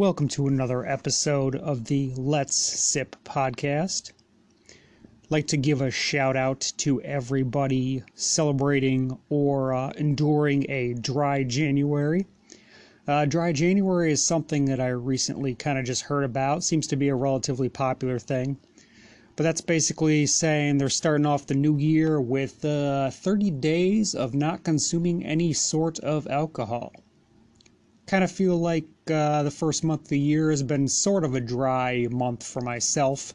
Welcome to another episode of the Let's Sip podcast. I'd like to give a shout out to everybody celebrating or uh, enduring a dry January. Uh, dry January is something that I recently kind of just heard about. Seems to be a relatively popular thing. But that's basically saying they're starting off the new year with uh, 30 days of not consuming any sort of alcohol. Kind of feel like uh, the first month of the year has been sort of a dry month for myself.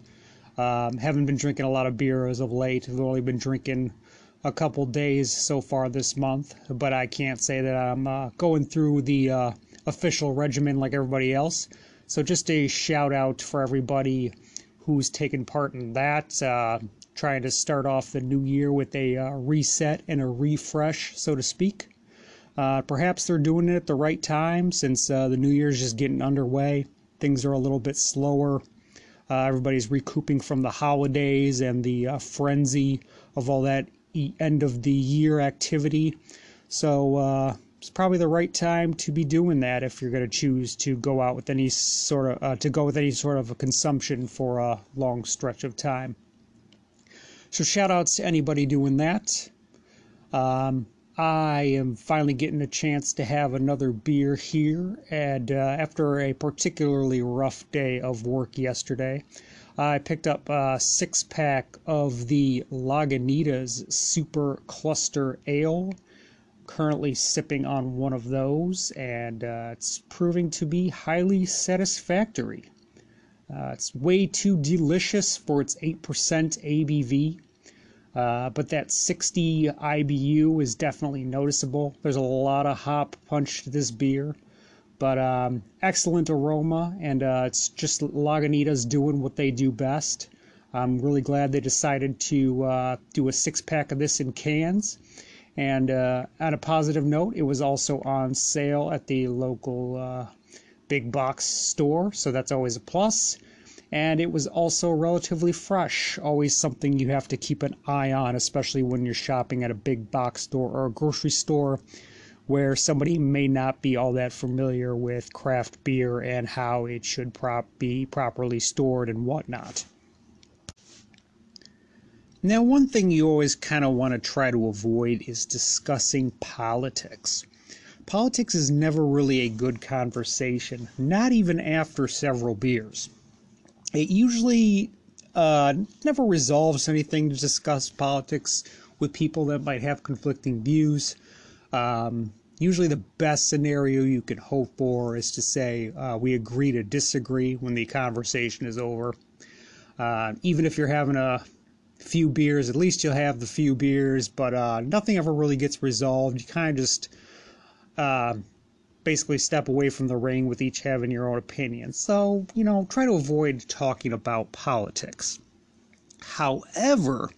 Um, haven't been drinking a lot of beer as of late. I've only been drinking a couple days so far this month, but I can't say that I'm uh, going through the uh, official regimen like everybody else. So just a shout out for everybody who's taken part in that. Uh, trying to start off the new year with a uh, reset and a refresh, so to speak. Uh, perhaps they're doing it at the right time since uh, the new year's just getting underway. Things are a little bit slower. Uh, everybody's recouping from the holidays and the uh, frenzy of all that end of the year activity. So uh, it's probably the right time to be doing that if you're going to choose to go out with any sort of uh, to go with any sort of a consumption for a long stretch of time. So shout outs to anybody doing that. Um, I am finally getting a chance to have another beer here, and uh, after a particularly rough day of work yesterday, I picked up a six pack of the Lagunitas Super Cluster Ale. Currently sipping on one of those, and uh, it's proving to be highly satisfactory. Uh, it's way too delicious for its 8% ABV. Uh, but that 60 IBU is definitely noticeable. There's a lot of hop punch to this beer, but um, excellent aroma, and uh, it's just Lagunitas doing what they do best. I'm really glad they decided to uh, do a six pack of this in cans. And uh, on a positive note, it was also on sale at the local uh, big box store, so that's always a plus and it was also relatively fresh. Always something you have to keep an eye on, especially when you're shopping at a big box store or a grocery store where somebody may not be all that familiar with craft beer and how it should prop be properly stored and whatnot. Now, one thing you always kind of want to try to avoid is discussing politics. Politics is never really a good conversation, not even after several beers. It usually uh, never resolves anything to discuss politics with people that might have conflicting views. Um, usually, the best scenario you can hope for is to say uh, we agree to disagree when the conversation is over. Uh, even if you're having a few beers, at least you'll have the few beers, but uh, nothing ever really gets resolved. You kind of just uh, basically step away from the ring with each having your own opinion. So, you know, try to avoid talking about politics. However,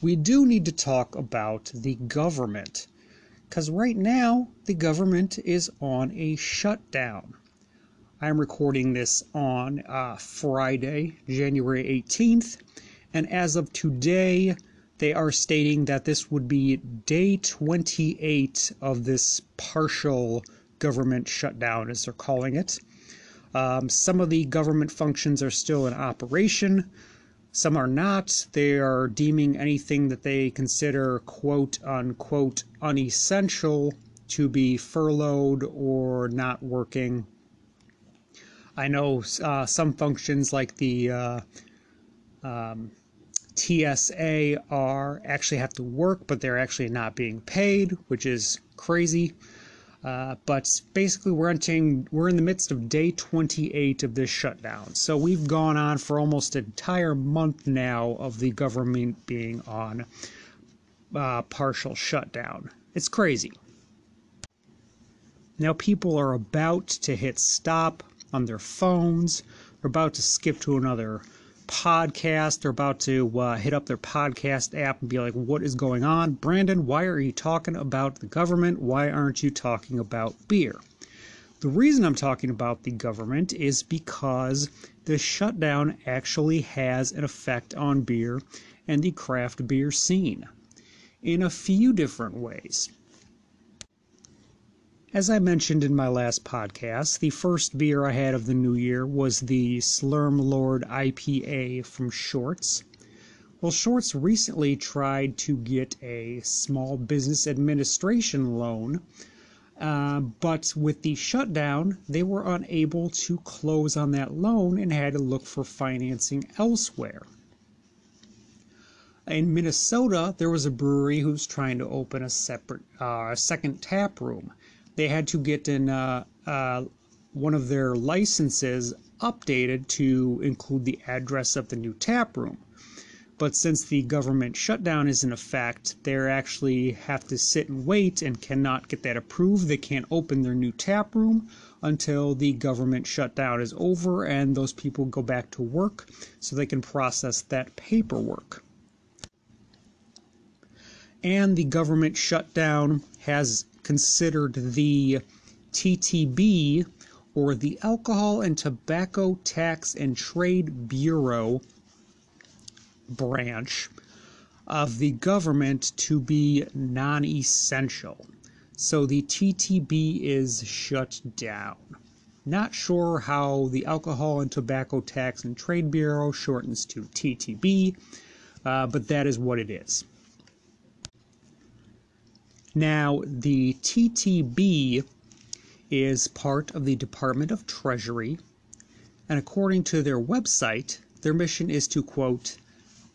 we do need to talk about the government. Because right now, the government is on a shutdown. I'm recording this on uh, Friday, January 18th, and as of today, they are stating that this would be day 28 of this partial government shutdown, as they're calling it. Um, some of the government functions are still in operation, some are not. They are deeming anything that they consider quote unquote unessential to be furloughed or not working. I know uh, some functions like the uh, um, TSA are actually have to work, but they're actually not being paid, which is crazy. Uh, but basically, we're entering, we're in the midst of day 28 of this shutdown. So we've gone on for almost an entire month now of the government being on uh, partial shutdown. It's crazy. Now people are about to hit stop on their phones. They're about to skip to another podcast. They're about to uh, hit up their podcast app and be like, What is going on? Brandon, why are you talking about the government? Why aren't you talking about beer? The reason I'm talking about the government is because the shutdown actually has an effect on beer and the craft beer scene in a few different ways. As I mentioned in my last podcast, the first beer I had of the new year was the Slurm Lord IPA from Shorts. Well, Shorts recently tried to get a small business administration loan, uh, but with the shutdown, they were unable to close on that loan and had to look for financing elsewhere. In Minnesota, there was a brewery who was trying to open a separate, uh, a second tap room they had to get in uh, uh, one of their licenses updated to include the address of the new tap room. But since the government shutdown is in effect, they actually have to sit and wait and cannot get that approved. They can't open their new tap room until the government shutdown is over and those people go back to work so they can process that paperwork. And the government shutdown has considered the TTB or the Alcohol and Tobacco Tax and Trade Bureau branch of the government to be non essential. So the TTB is shut down. Not sure how the Alcohol and Tobacco Tax and Trade Bureau shortens to TTB, uh, but that is what it is. Now, the TTB is part of the Department of Treasury, and according to their website, their mission is to quote,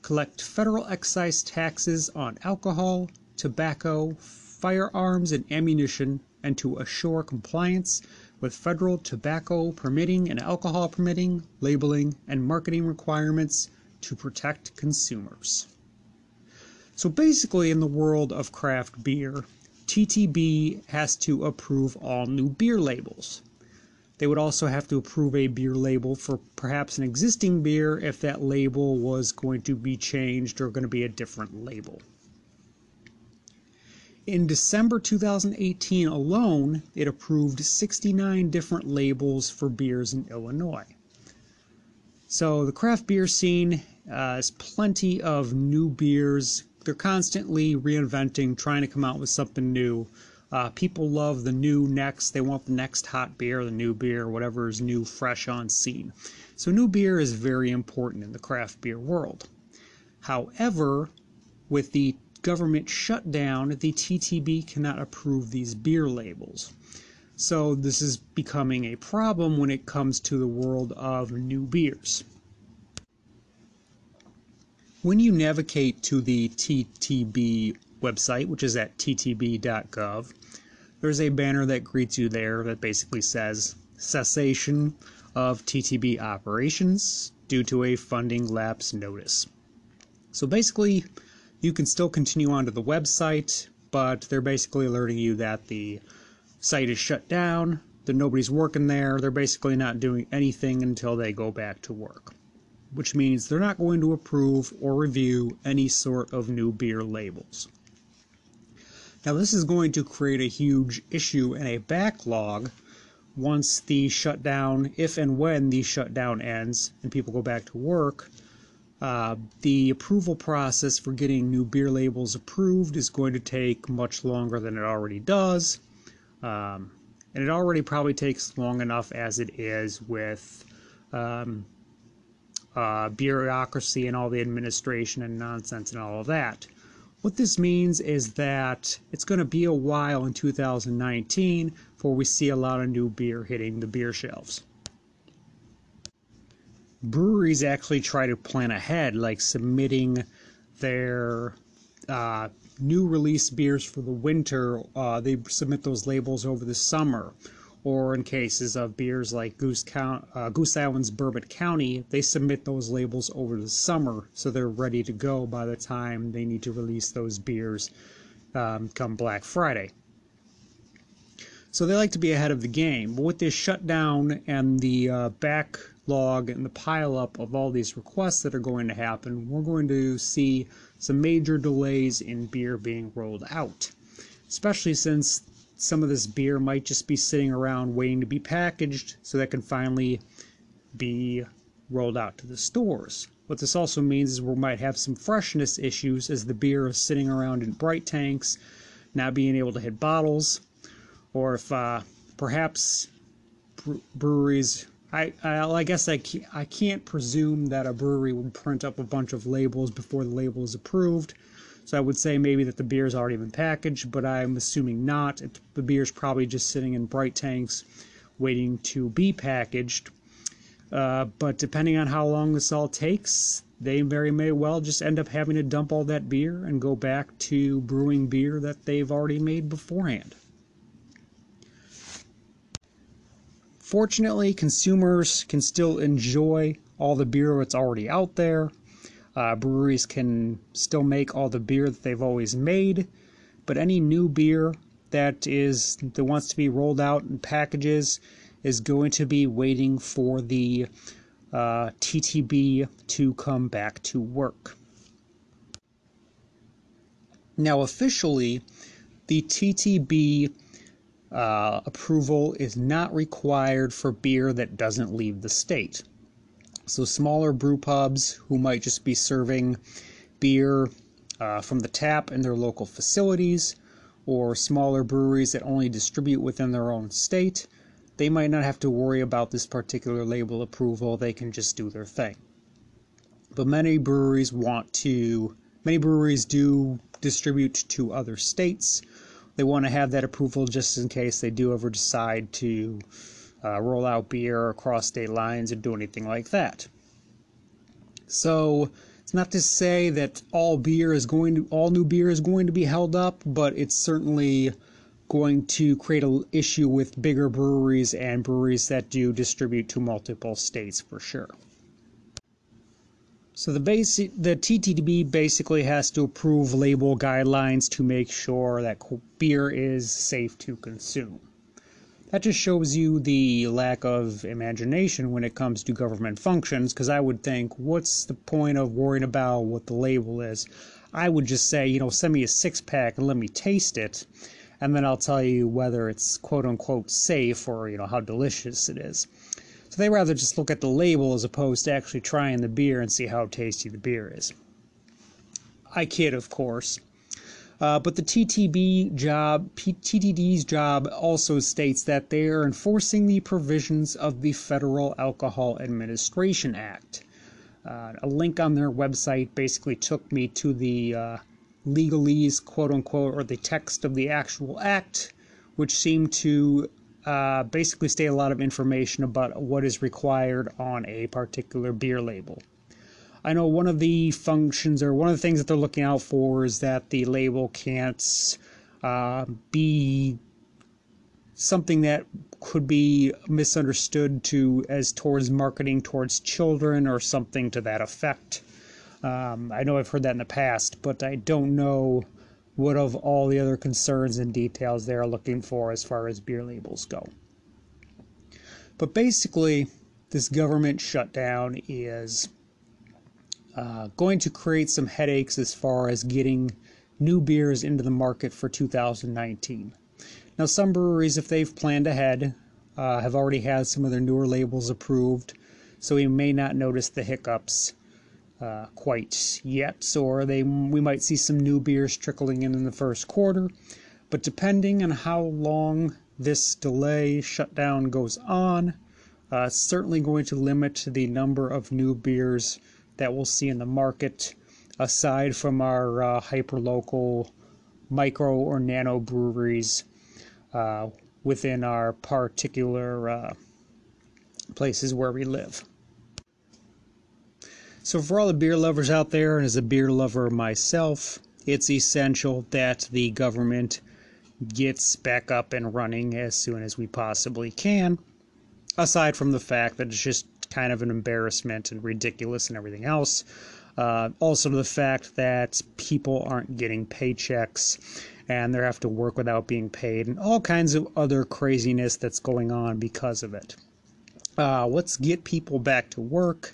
collect federal excise taxes on alcohol, tobacco, firearms, and ammunition, and to assure compliance with federal tobacco permitting and alcohol permitting, labeling, and marketing requirements to protect consumers. So basically, in the world of craft beer, TTB has to approve all new beer labels. They would also have to approve a beer label for perhaps an existing beer if that label was going to be changed or going to be a different label. In December 2018 alone, it approved 69 different labels for beers in Illinois. So the craft beer scene uh, has plenty of new beers they're constantly reinventing, trying to come out with something new. Uh, people love the new next. They want the next hot beer, the new beer, whatever is new, fresh on scene. So, new beer is very important in the craft beer world. However, with the government shutdown, the TTB cannot approve these beer labels. So, this is becoming a problem when it comes to the world of new beers. When you navigate to the TTB website, which is at ttb.gov, there's a banner that greets you there that basically says cessation of TTB operations due to a funding lapse notice. So basically, you can still continue onto the website, but they're basically alerting you that the site is shut down, that nobody's working there, they're basically not doing anything until they go back to work which means they're not going to approve or review any sort of new beer labels. Now, this is going to create a huge issue and a backlog once the shutdown, if and when the shutdown ends and people go back to work. Uh, the approval process for getting new beer labels approved is going to take much longer than it already does. Um, and it already probably takes long enough as it is with um, uh, bureaucracy and all the administration and nonsense and all of that. What this means is that it's going to be a while in 2019 before we see a lot of new beer hitting the beer shelves. Breweries actually try to plan ahead, like submitting their uh, new release beers for the winter. Uh, they submit those labels over the summer or in cases of beers like Goose, Count, uh, Goose Island's Bourbon County, they submit those labels over the summer so they're ready to go by the time they need to release those beers um, come Black Friday. So they like to be ahead of the game. But with this shutdown and the uh, backlog and the pileup of all these requests that are going to happen, we're going to see some major delays in beer being rolled out. Especially since some of this beer might just be sitting around waiting to be packaged so that can finally be rolled out to the stores. What this also means is we might have some freshness issues as the beer is sitting around in bright tanks, not being able to hit bottles, or if uh, perhaps breweries. I, I, I guess I I can't presume that a brewery would print up a bunch of labels before the label is approved. So I would say maybe that the beer's already been packaged, but I'm assuming not. It, the beer's probably just sitting in bright tanks waiting to be packaged. Uh, but depending on how long this all takes, they very may well just end up having to dump all that beer and go back to brewing beer that they've already made beforehand. Fortunately, consumers can still enjoy all the beer that's already out there. Uh, breweries can still make all the beer that they've always made, but any new beer that is that wants to be rolled out in packages is going to be waiting for the uh, TTB to come back to work. Now, officially, the TTB uh, approval is not required for beer that doesn't leave the state. So, smaller brew pubs who might just be serving beer uh, from the tap in their local facilities, or smaller breweries that only distribute within their own state, they might not have to worry about this particular label approval. They can just do their thing. But many breweries want to, many breweries do distribute to other states they want to have that approval just in case they do ever decide to uh, roll out beer across state lines or do anything like that. So it's not to say that all beer is going to all new beer is going to be held up, but it's certainly going to create an issue with bigger breweries and breweries that do distribute to multiple states for sure. So the basic, the TTB basically has to approve label guidelines to make sure that beer is safe to consume. That just shows you the lack of imagination when it comes to government functions, because I would think, what's the point of worrying about what the label is? I would just say, you know, send me a six pack and let me taste it, and then I'll tell you whether it's quote unquote safe or, you know, how delicious it is. So they rather just look at the label as opposed to actually trying the beer and see how tasty the beer is. I kid, of course. Uh, but the TTB job, TTB's job also states that they are enforcing the provisions of the Federal Alcohol Administration Act. Uh, a link on their website basically took me to the uh, legalese, quote unquote, or the text of the actual act, which seemed to uh, basically state a lot of information about what is required on a particular beer label. I know one of the functions or one of the things that they're looking out for is that the label can't uh, be something that could be misunderstood to as towards marketing towards children or something to that effect. Um, I know I've heard that in the past, but I don't know what of all the other concerns and details they are looking for as far as beer labels go. But basically, this government shutdown is uh, going to create some headaches as far as getting new beers into the market for 2019. Now, some breweries, if they've planned ahead, uh, have already had some of their newer labels approved, so we may not notice the hiccups uh, quite yet, or they we might see some new beers trickling in in the first quarter. But depending on how long this delay shutdown goes on, uh, it's certainly going to limit the number of new beers that we'll see in the market, aside from our uh, hyper local micro or nano breweries uh, within our particular uh, places where we live. So, for all the beer lovers out there, and as a beer lover myself, it's essential that the government gets back up and running as soon as we possibly can. Aside from the fact that it's just kind of an embarrassment and ridiculous and everything else. Uh, also, the fact that people aren't getting paychecks and they have to work without being paid, and all kinds of other craziness that's going on because of it. Uh, let's get people back to work.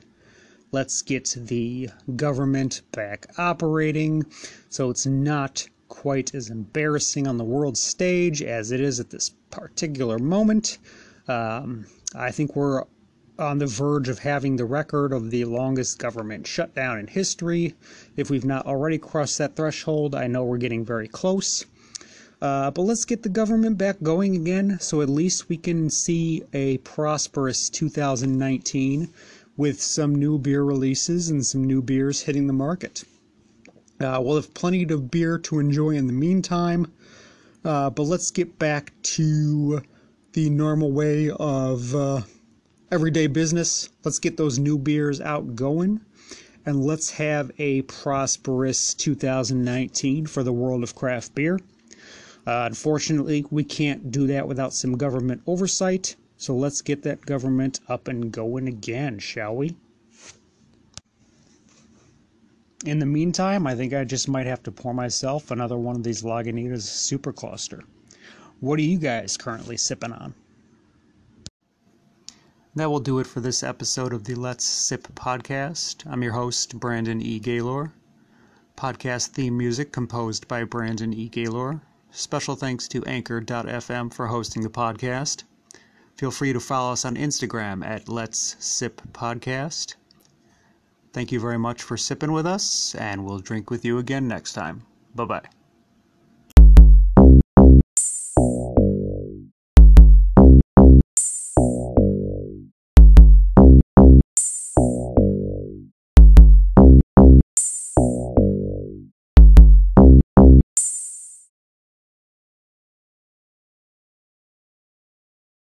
Let's get the government back operating so it's not quite as embarrassing on the world stage as it is at this particular moment. Um, I think we're on the verge of having the record of the longest government shutdown in history. If we've not already crossed that threshold, I know we're getting very close. Uh, but let's get the government back going again so at least we can see a prosperous 2019 with some new beer releases and some new beers hitting the market. Uh, we'll have plenty of beer to enjoy in the meantime, uh, but let's get back to the normal way of uh, everyday business. Let's get those new beers out going and let's have a prosperous 2019 for the world of craft beer. Uh, unfortunately, we can't do that without some government oversight, so let's get that government up and going again, shall we? In the meantime, I think I just might have to pour myself another one of these Lagunitas Super Cluster. What are you guys currently sipping on? That will do it for this episode of the Let's Sip podcast. I'm your host, Brandon E. Gaylor. Podcast theme music composed by Brandon E. Gaylor. Special thanks to Anchor.fm for hosting the podcast. Feel free to follow us on Instagram at Let's Sip Podcast. Thank you very much for sipping with us, and we'll drink with you again next time. Bye bye.